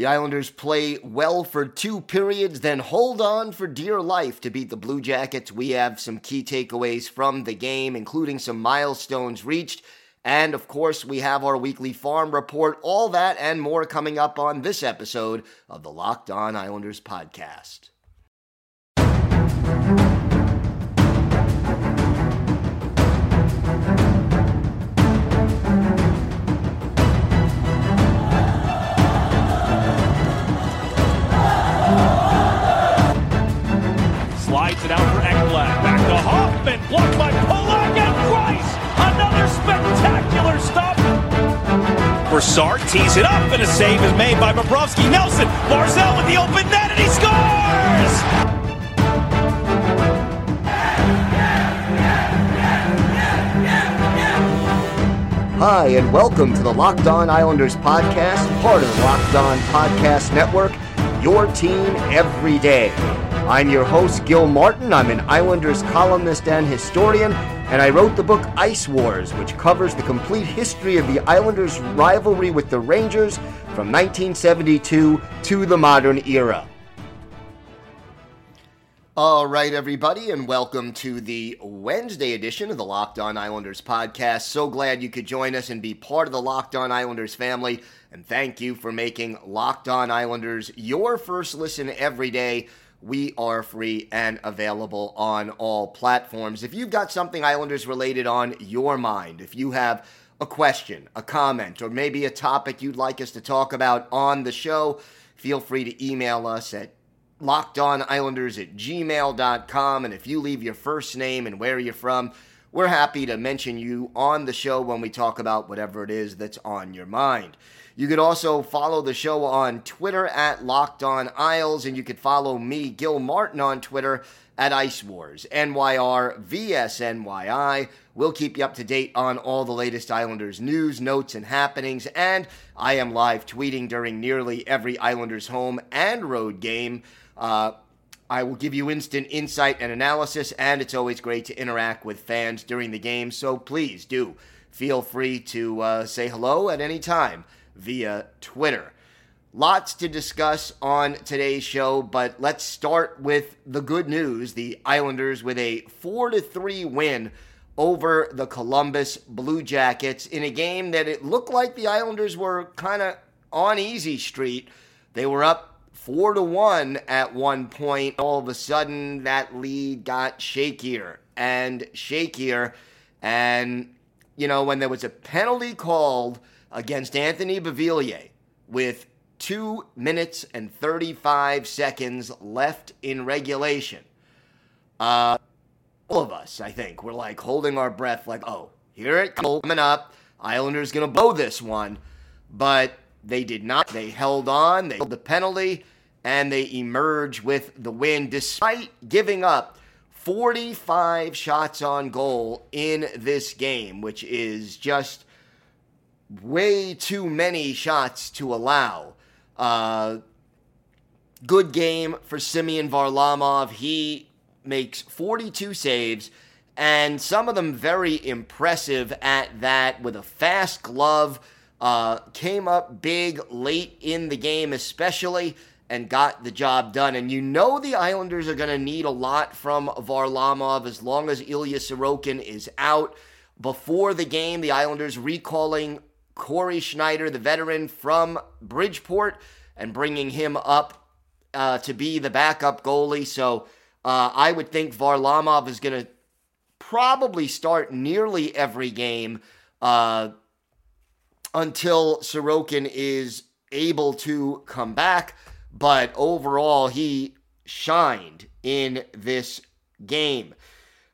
The Islanders play well for two periods, then hold on for dear life to beat the Blue Jackets. We have some key takeaways from the game, including some milestones reached. And of course, we have our weekly farm report. All that and more coming up on this episode of the Locked On Islanders podcast. Out for Ekblad. Back to Hoffman. Blocked by Polak and Price. Another spectacular stop. Broussard tees it up and a save is made by Bobrovsky. Nelson. Barzal with the open net and he scores! Hi, and welcome to the Locked On Islanders podcast, part of the Locked On Podcast Network, your team every day. I'm your host, Gil Martin. I'm an Islanders columnist and historian, and I wrote the book Ice Wars, which covers the complete history of the Islanders' rivalry with the Rangers from 1972 to the modern era. All right, everybody, and welcome to the Wednesday edition of the Locked On Islanders podcast. So glad you could join us and be part of the Locked On Islanders family. And thank you for making Locked On Islanders your first listen every day. We are free and available on all platforms. If you've got something Islanders related on your mind, if you have a question, a comment, or maybe a topic you'd like us to talk about on the show, feel free to email us at lockedonislanders at gmail.com. And if you leave your first name and where you're from, we're happy to mention you on the show when we talk about whatever it is that's on your mind. You could also follow the show on Twitter at Locked On Isles, and you could follow me, Gil Martin, on Twitter at Ice Wars, NYR VSNYI. We'll keep you up to date on all the latest Islanders news, notes, and happenings, and I am live tweeting during nearly every Islanders home and road game. Uh, I will give you instant insight and analysis, and it's always great to interact with fans during the game. So please do feel free to uh, say hello at any time via Twitter. Lots to discuss on today's show, but let's start with the good news. The Islanders with a 4 to 3 win over the Columbus Blue Jackets in a game that it looked like the Islanders were kind of on easy street. They were up four to one at one point. All of a sudden, that lead got shakier and shakier. And, you know, when there was a penalty called against Anthony Beauvillier with two minutes and 35 seconds left in regulation, uh, all of us, I think, were like holding our breath, like, oh, here it comes coming up. Islanders going to blow this one. But they did not. They held on. They held the penalty and they emerge with the win despite giving up 45 shots on goal in this game, which is just way too many shots to allow. Uh, good game for Semyon Varlamov. He makes 42 saves, and some of them very impressive at that with a fast glove. Uh, came up big late in the game, especially and got the job done. And you know the Islanders are going to need a lot from Varlamov as long as Ilya Sorokin is out. Before the game, the Islanders recalling Cory Schneider, the veteran from Bridgeport, and bringing him up uh, to be the backup goalie. So uh, I would think Varlamov is going to probably start nearly every game uh, until Sorokin is able to come back but overall, he shined in this game.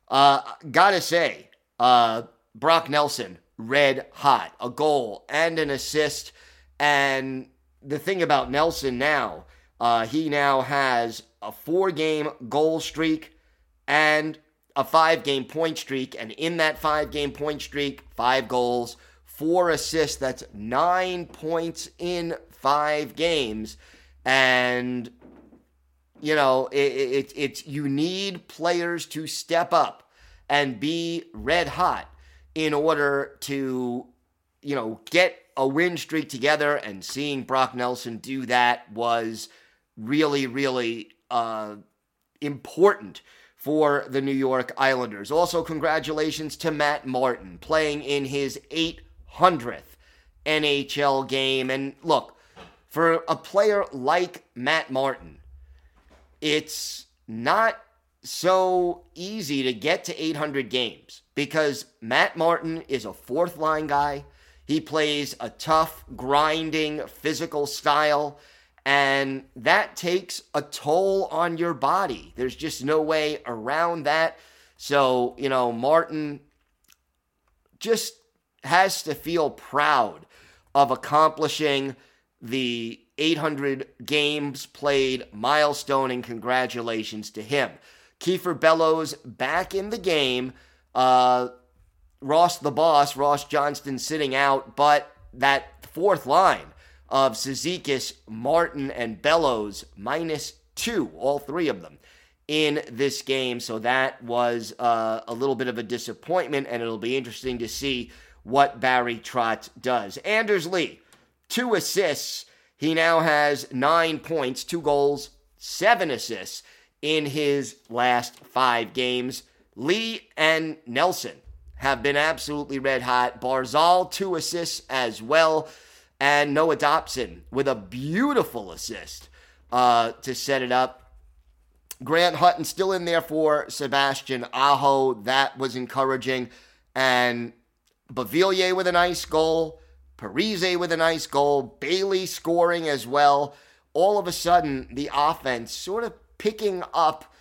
Uh, gotta say, uh, Brock Nelson, red hot, a goal and an assist. And the thing about Nelson now, uh, he now has a four game goal streak and a five game point streak. And in that five game point streak, five goals, four assists, that's nine points in five games. And, you know, it, it, it's you need players to step up and be red hot in order to, you know, get a win streak together, and seeing Brock Nelson do that was really, really uh, important for the New York Islanders. Also, congratulations to Matt Martin playing in his 800th NHL game. And look, for a player like Matt Martin, it's not so easy to get to 800 games because Matt Martin is a fourth line guy. He plays a tough, grinding, physical style, and that takes a toll on your body. There's just no way around that. So, you know, Martin just has to feel proud of accomplishing the 800 games played milestone, and congratulations to him. Kiefer Bellows back in the game. Uh, Ross the boss, Ross Johnston sitting out, but that fourth line of Cizikas, Martin, and Bellows minus two, all three of them in this game. So that was uh, a little bit of a disappointment, and it'll be interesting to see what Barry Trotz does. Anders Lee, two assists. He now has nine points, two goals, seven assists in his last five games. Lee and Nelson have been absolutely red hot. Barzal, two assists as well. And Noah Dobson with a beautiful assist uh, to set it up. Grant Hutton still in there for Sebastian Aho. That was encouraging. And Beauvillier with a nice goal. Parise with a nice goal. Bailey scoring as well. All of a sudden, the offense sort of picking up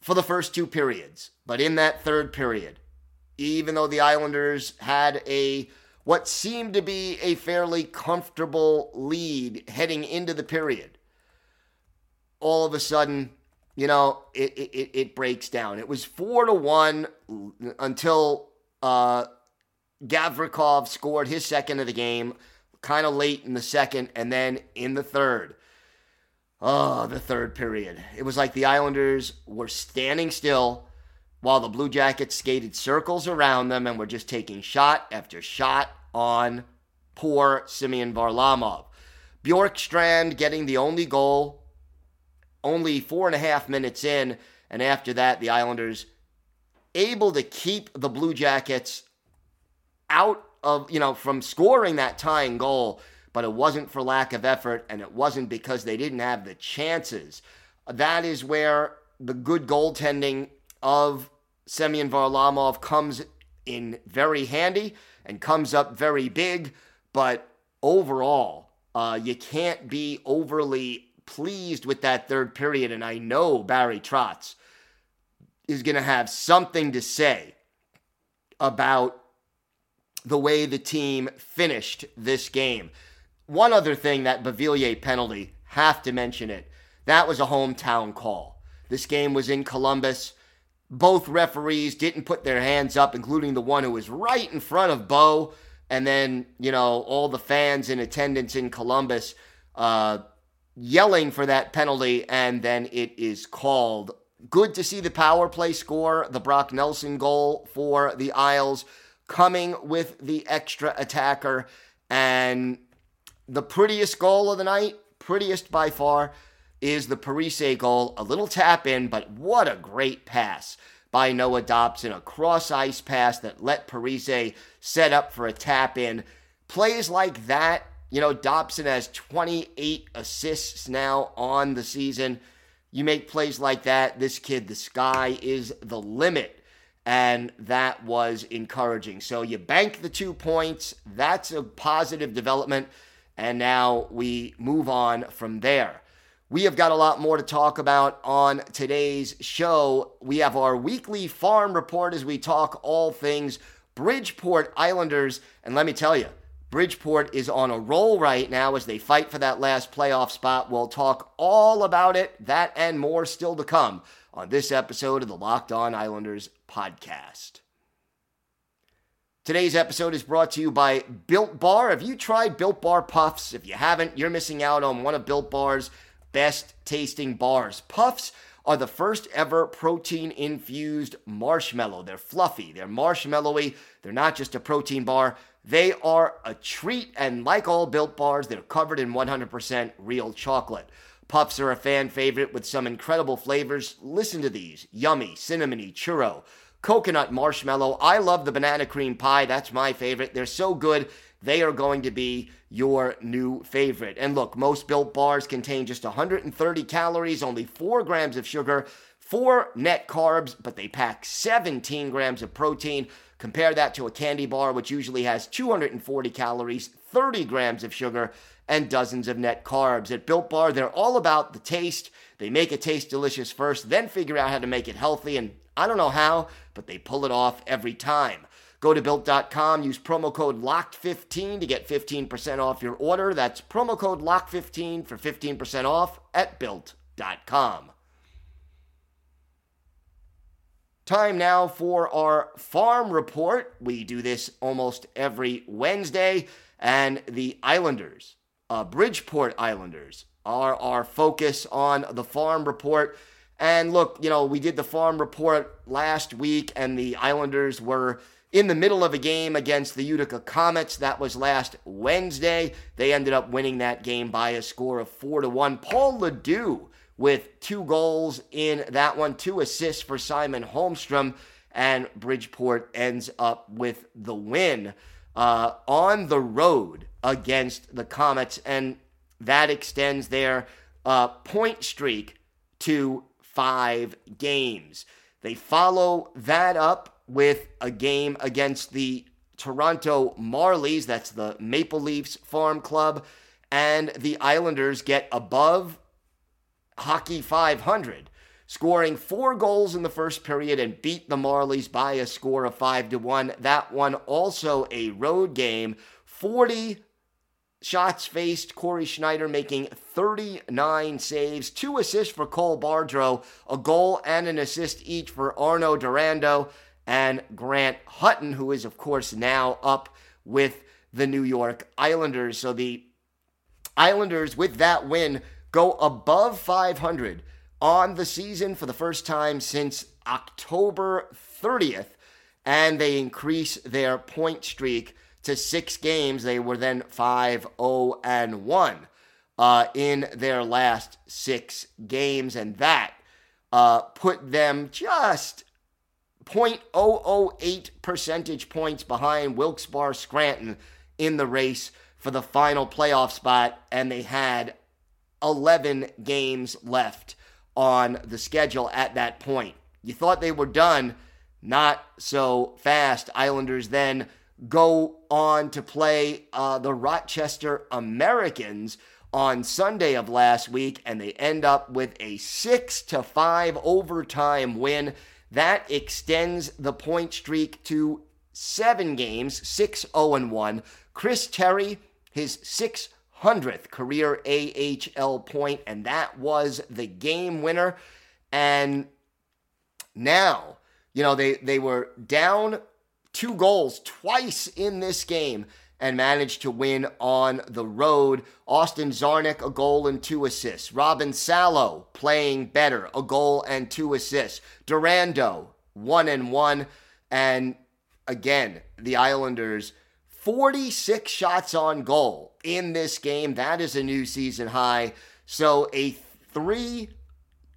for the first two periods. But in that third period, even though the Islanders had a what seemed to be a fairly comfortable lead heading into the period, all of a sudden, you know, it, it, it breaks down. It was four to one until uh, Gavrikov scored his second of the game, kind of late in the second, and then in the third. Oh, the third period. It was like the Islanders were standing still while the Blue Jackets skated circles around them and were just taking shot after shot on poor Semyon Varlamov. Bjorkstrand getting the only goal, only four and a half minutes in, and after that, the Islanders able to keep the Blue Jackets out of, you know, from scoring that tying goal, but it wasn't for lack of effort and it wasn't because they didn't have the chances. That is where the good goaltending of Semyon Varlamov comes in very handy and comes up very big, but overall, uh, you can't be overly pleased with that third period. And I know Barry Trotz is going to have something to say about the way the team finished this game. One other thing that Beauvillier penalty, have to mention it. That was a hometown call. This game was in Columbus. Both referees didn't put their hands up, including the one who was right in front of Bo. And then, you know, all the fans in attendance in Columbus uh, yelling for that penalty, and then it is called. Good to see the power play score, the Brock Nelson goal for the Isles coming with the extra attacker. And the prettiest goal of the night, prettiest by far, is the Parise goal. A little tap in, but what a great pass by Noah Dobson. A cross ice pass that let Parise set up for a tap in. Plays like that, you know, Dobson has 28 assists now on the season. You make plays like that, this kid, the sky is the limit and that was encouraging. So you bank the two points. That's a positive development. And now we move on from there. We have got a lot more to talk about on today's show. We have our weekly farm report as we talk all things Bridgeport Islanders. And let me tell you, Bridgeport is on a roll right now as they fight for that last playoff spot. We'll talk all about it, that and more still to come on this episode of the Locked On Islanders podcast. Today's episode is brought to you by Built Bar. Have you tried Built Bar Puffs? If you haven't, you're missing out on one of Built Bar's best tasting bars. Puffs are the first ever protein infused marshmallow. They're fluffy, they're marshmallowy, they're not just a protein bar, They are a treat, and like all built bars, they're covered in 100% real chocolate. Puffs are a fan favorite with some incredible flavors. Listen to these yummy, cinnamony, churro, coconut marshmallow. I love the banana cream pie. That's my favorite. They're so good. They are going to be your new favorite. And look, most built bars contain just 130 calories, only 4 grams of sugar, 4 net carbs, but they pack 17 grams of protein. Compare that to a candy bar, which usually has 240 calories, 30 grams of sugar, and dozens of net carbs. At Built Bar, they're all about the taste. They make it taste delicious first, then figure out how to make it healthy. And I don't know how, but they pull it off every time. Go to built.com, use promo code LOCKED15 to get 15% off your order. That's promo code LOCKED15 for 15% off at built.com. Time now for our farm report. We do this almost every Wednesday, and the Islanders, uh, Bridgeport Islanders, are our focus on the farm report. And look, you know, we did the farm report last week, and the Islanders were in the middle of a game against the Utica Comets. That was last Wednesday. They ended up winning that game by a score of four to one. Paul LaDue with two goals in that one, two assists for Simon Holmstrom, and Bridgeport ends up with the win uh, on the road against the Comets, and that extends their uh, point streak to five games. They follow that up with a game against the Toronto Marlies, that's the Maple Leafs Farm Club, and the Islanders get above Hockey 500, scoring four goals in the first period and beat the Marlies by a score of 5 to 1. That one also a road game. 40 shots faced, Cory Schneider making 39 saves, two assists for Cole Bardreau, a goal and an assist each for Arnaud Durandeau and Grant Hutton, who is, of course, now up with the New York Islanders. So the Islanders, with that win, go above 500 on the season for the first time since October 30th, and they increase their point streak to six games. They were then 5 0 and 1 uh, in their last six games, and that uh, put them just 0.008 percentage points behind Wilkes-Barre Scranton in the race for the final playoff spot, and they had 11 games left on the schedule at that point. You thought they were done, not so fast. Islanders then go on to play uh, the Rochester Americans on Sunday of last week, and they end up with a six to five overtime win. That extends the point streak to seven games, 6 0 1. Chris Terry, his 600th career AHL point, and that was the game winner. And now, you know, they, they were down two goals twice in this game and managed to win on the road. Austin Czarnik, a goal and two assists. Robin Salo playing better, a goal and two assists. Durandeau, one and one. And again, the Islanders 46 shots on goal in this game. That is a new season high. So a three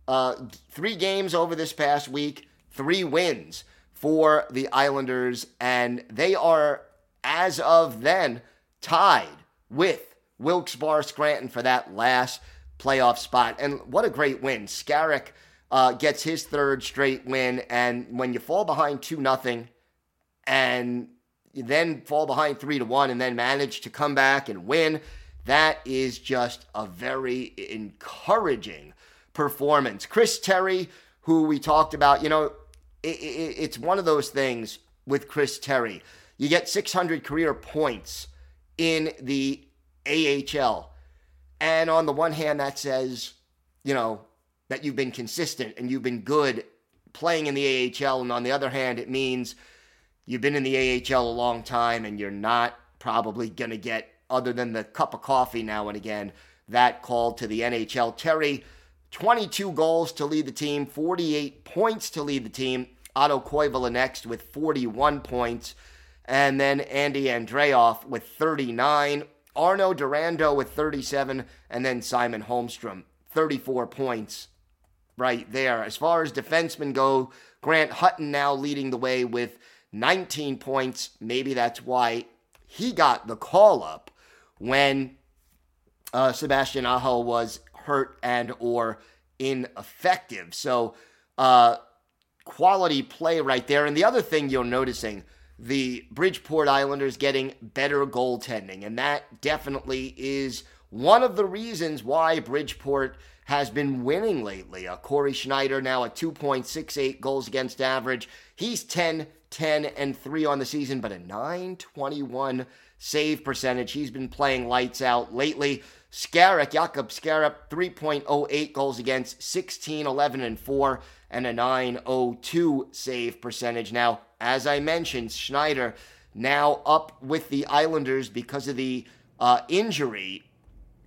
uh, three games over this past week, three wins for the Islanders, and they are as of then tied with Wilkes-Barre Scranton for that last playoff spot. And what a great win! Skarek uh, gets his third straight win, and when you fall behind two nothing, and then fall behind three to one and then manage to come back and win. That is just a very encouraging performance. Chris Terry, who we talked about, you know, it, it, it's one of those things with Chris Terry. You get 600 career points in the AHL. And on the one hand, that says, you know, that you've been consistent and you've been good playing in the AHL. And on the other hand, it means You've been in the AHL a long time and you're not probably going to get, other than the cup of coffee now and again, that call to the NHL. Terry, 22 goals to lead the team, 48 points to lead the team. Otto Koivula next with 41 points. And then Andy Andreoff with 39. Arnaud Durandeau with 37. And then Simon Holmstrom, 34 points right there. As far as defensemen go, Grant Hutton now leading the way with 19 points. Maybe that's why he got the call up when uh, Sebastian Aho was hurt and or ineffective. So uh, quality play right there. And the other thing you're noticing, the Bridgeport Islanders getting better goaltending, and that definitely is one of the reasons why Bridgeport has been winning lately. Uh, Cory Schneider now at 2.68 goals against average. He's 10, 10, and 3 on the season, but a 921 save percentage. He's been playing lights out lately. Skarek, Jakub Skarek, 3.08 goals against, 16, 11, and 4, and a 902 save percentage. Now, as I mentioned, Schneider now up with the Islanders because of the uh, injury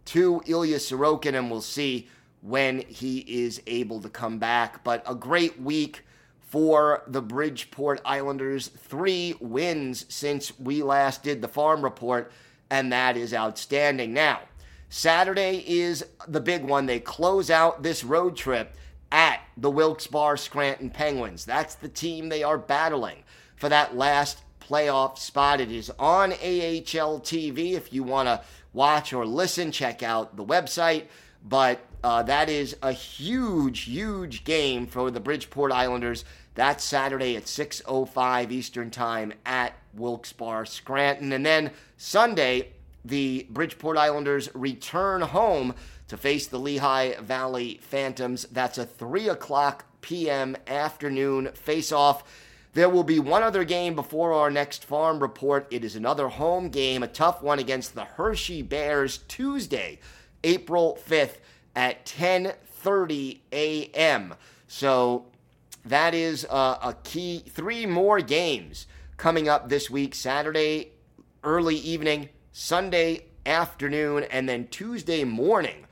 to Ilya Sorokin, and we'll see when he is able to come back. But a great week for the Bridgeport Islanders. Three wins since we last did the farm report, and that is outstanding. Now, Saturday is the big one. They close out this road trip at the Wilkes-Barre Scranton Penguins. That's the team they are battling for that last playoff spot. It is on AHL TV. If you want to watch or listen, check out the website. But uh, that is a huge, huge game for the Bridgeport Islanders. That's Saturday at 6:05 Eastern Time at Wilkes-Barre Scranton, and then Sunday the Bridgeport Islanders return home to face the Lehigh Valley Phantoms. That's a 3 o'clock p.m. afternoon face-off. There will be one other game before our next farm report. It is another home game, a tough one against the Hershey Bears Tuesday, April 5th at 10:30 a.m. So that is uh, a key. Three more games coming up this week: Saturday early evening, Sunday afternoon, and then Tuesday morning.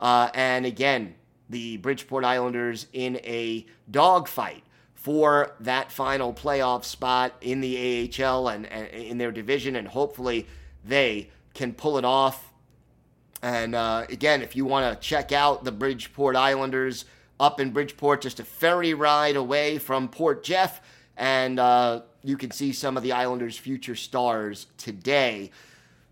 Uh, and again, the Bridgeport Islanders in a dogfight for that final playoff spot in the AHL and, and in their division, and hopefully they can pull it off and uh, again, if you want to check out the Bridgeport Islanders up in Bridgeport, just a ferry ride away from Port Jeff, and uh, you can see some of the Islanders' future stars today.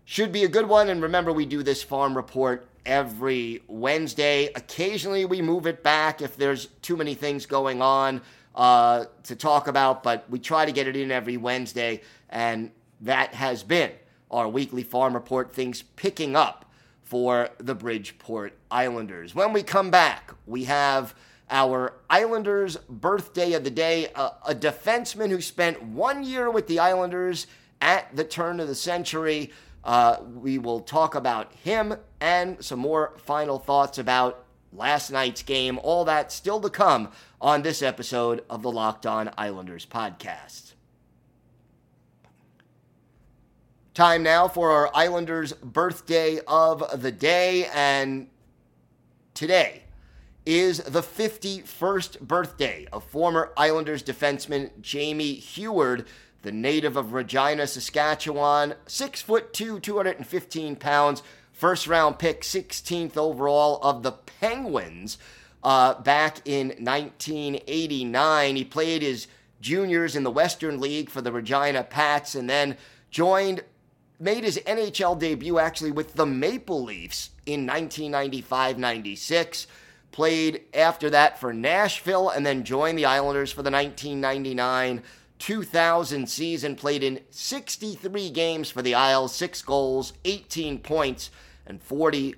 Should be a good one. And remember, we do this farm report every Wednesday. Occasionally, we move it back if there's too many things going on uh, to talk about, but we try to get it in every Wednesday. And that has been our weekly farm report, things picking up for the Bridgeport Islanders. When we come back, we have our Islanders birthday of the day, a, a, defenseman who spent one year with the Islanders at the turn of the century. Uh, we will talk about him and some more final thoughts about last night's game. All that still to come on this episode of the Locked On Islanders podcast. Time now for our Islanders birthday of the day. And today is the 51st birthday of former Islanders defenseman Jamie Heward, the native of Regina, Saskatchewan, 6 foot 2, 215 pounds, first round pick, 16th overall of the Penguins uh, back in 1989. He played his juniors in the Western League for the Regina Pats and then joined made his NHL debut actually with the Maple Leafs in 1995 96. Played after that for Nashville and then joined the Islanders for the 1999 2000 season. Played in 63 games for the Isles, six goals, 18 points, and 40,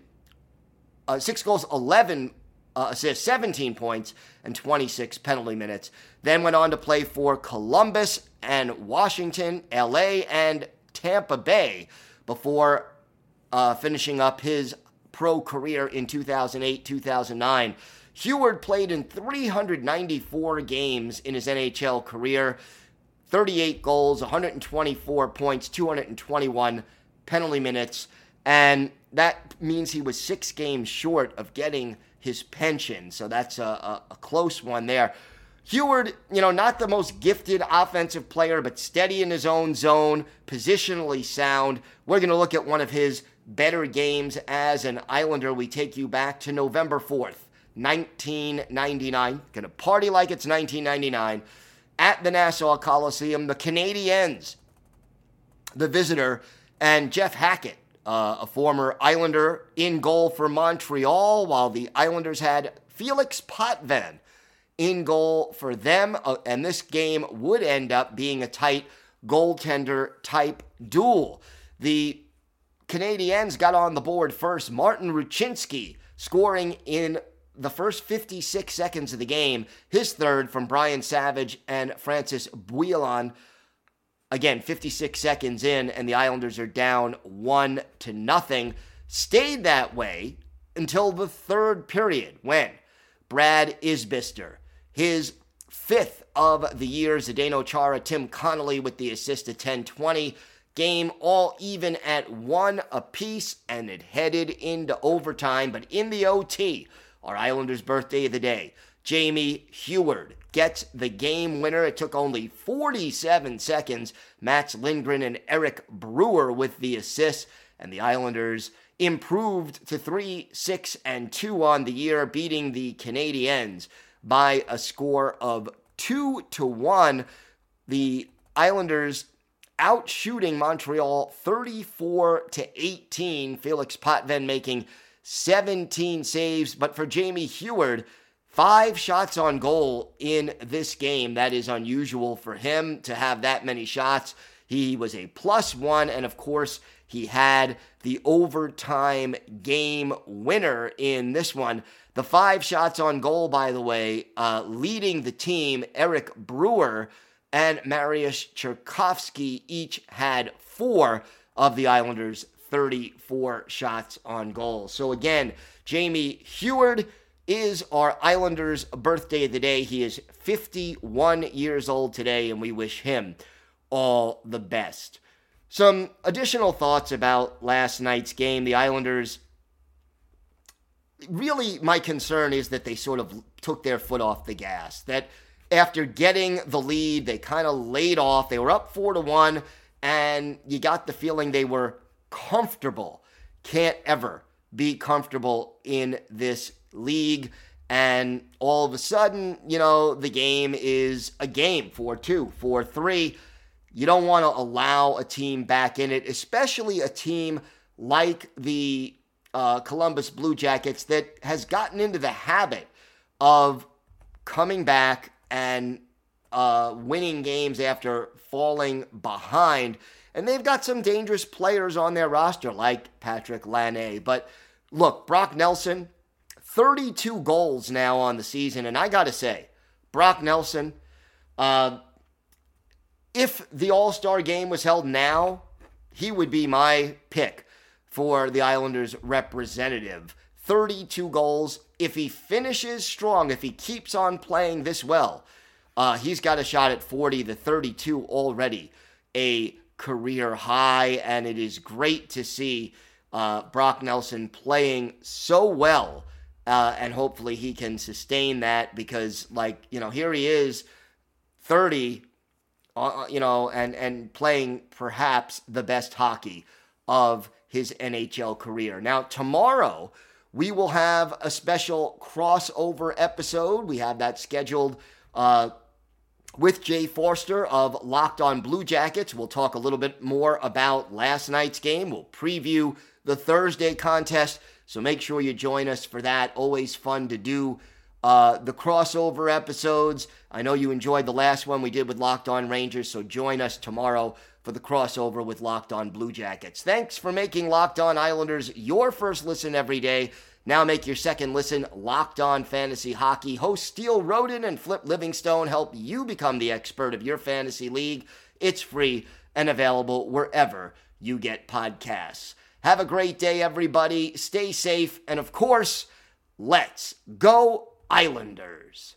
uh, six goals, 11 uh, assists, 17 points, and 26 penalty minutes. Then went on to play for Columbus and Washington, LA, and Tampa Bay before uh, finishing up his pro career in 2008 2009. Heward played in 394 games in his NHL career, 38 goals, 124 points, 221 penalty minutes, and that means he was six games short of getting his pension. So that's a, a, a close one there. Heward, you know, not the most gifted offensive player, but steady in his own zone, positionally sound. We're going to look at one of his better games as an Islander. We take you back to November 4th, 1999. Going to party like it's 1999 at the Nassau Coliseum. The Canadiens, the visitor, and Jeff Hackett, uh, a former Islander, in goal for Montreal, while the Islanders had Felix Potvin in goal for them. Uh, and this game would end up being a tight goaltender type duel. The Canadiens got on the board first. Martin Rucinsky scoring in the first 56 seconds of the game. His third from Brian Savage and Francis Bouillon. Again, 56 seconds in, and the Islanders are down one to nothing. Stayed that way until the third period when Brad Isbister his fifth of the year. Zdeno Chara, Tim Connolly with the assist to 10-20. Game all even at one apiece, and it headed into overtime. But in the OT, our Islanders' birthday of the day, Jamie Heward gets the game winner. It took only 47 seconds. Mats Lindgren and Eric Brewer with the assists, and the Islanders improved to 3 6 and 2 on the year, beating the Canadiens by a score of two to one. The Islanders out shooting Montreal 34 to 18. Felix Potvin making 17 saves, but for Jamie Heward, five shots on goal in this game. That is unusual for him to have that many shots. He was a plus one, and of course, he had the overtime game winner in this one. The five shots on goal, by the way, uh, leading the team, Eric Brewer and Mariusz Czerkawski each had four of the Islanders' 34 shots on goal. So again, Jamie Heward is our Islanders' birthday of the day. He is 51 years old today, and we wish him all the best. Some additional thoughts about last night's game. The Islanders really my concern is that they sort of took their foot off the gas. That after getting the lead, they kind of laid off. They were up four to one, and you got the feeling they were comfortable. Can't ever be comfortable in this league. And all of a sudden, you know, the game is a game 4 2, 4 3. You don't want to allow a team back in it, especially a team like the uh, Columbus Blue Jackets that has gotten into the habit of coming back and uh, winning games after falling behind. And they've got some dangerous players on their roster, like Patrick Laine. But look, Brock Nelson, 32 goals now on the season. And I got to say, Brock Nelson, uh, if the All Star game was held now, he would be my pick for the Islanders representative. 32 goals. If he finishes strong, if he keeps on playing this well, uh, he's got a shot at 40 The 32 already, a career high. And it is great to see uh, Brock Nelson playing so well. Uh, and hopefully he can sustain that because, like, you know, here he is, 30, uh, you know, and, and playing perhaps the best hockey of his NHL career. Now, tomorrow, we will have a special crossover episode. We have that scheduled uh, with Jay Forster of Locked On Blue Jackets. We'll talk a little bit more about last night's game. We'll preview the Thursday contest. So make sure you join us for that. Always fun to do uh, the crossover episodes. I know you enjoyed the last one we did with Locked On Rangers, so join us tomorrow for the crossover with Locked On Blue Jackets. Thanks for making Locked On Islanders your first listen every day. Now make your second listen Locked On Fantasy Hockey. Host Steele Roden and Flip Livingstone help you become the expert of your fantasy league. It's free and available wherever you get podcasts. Have a great day, everybody. Stay safe. And of course, let's go, Islanders.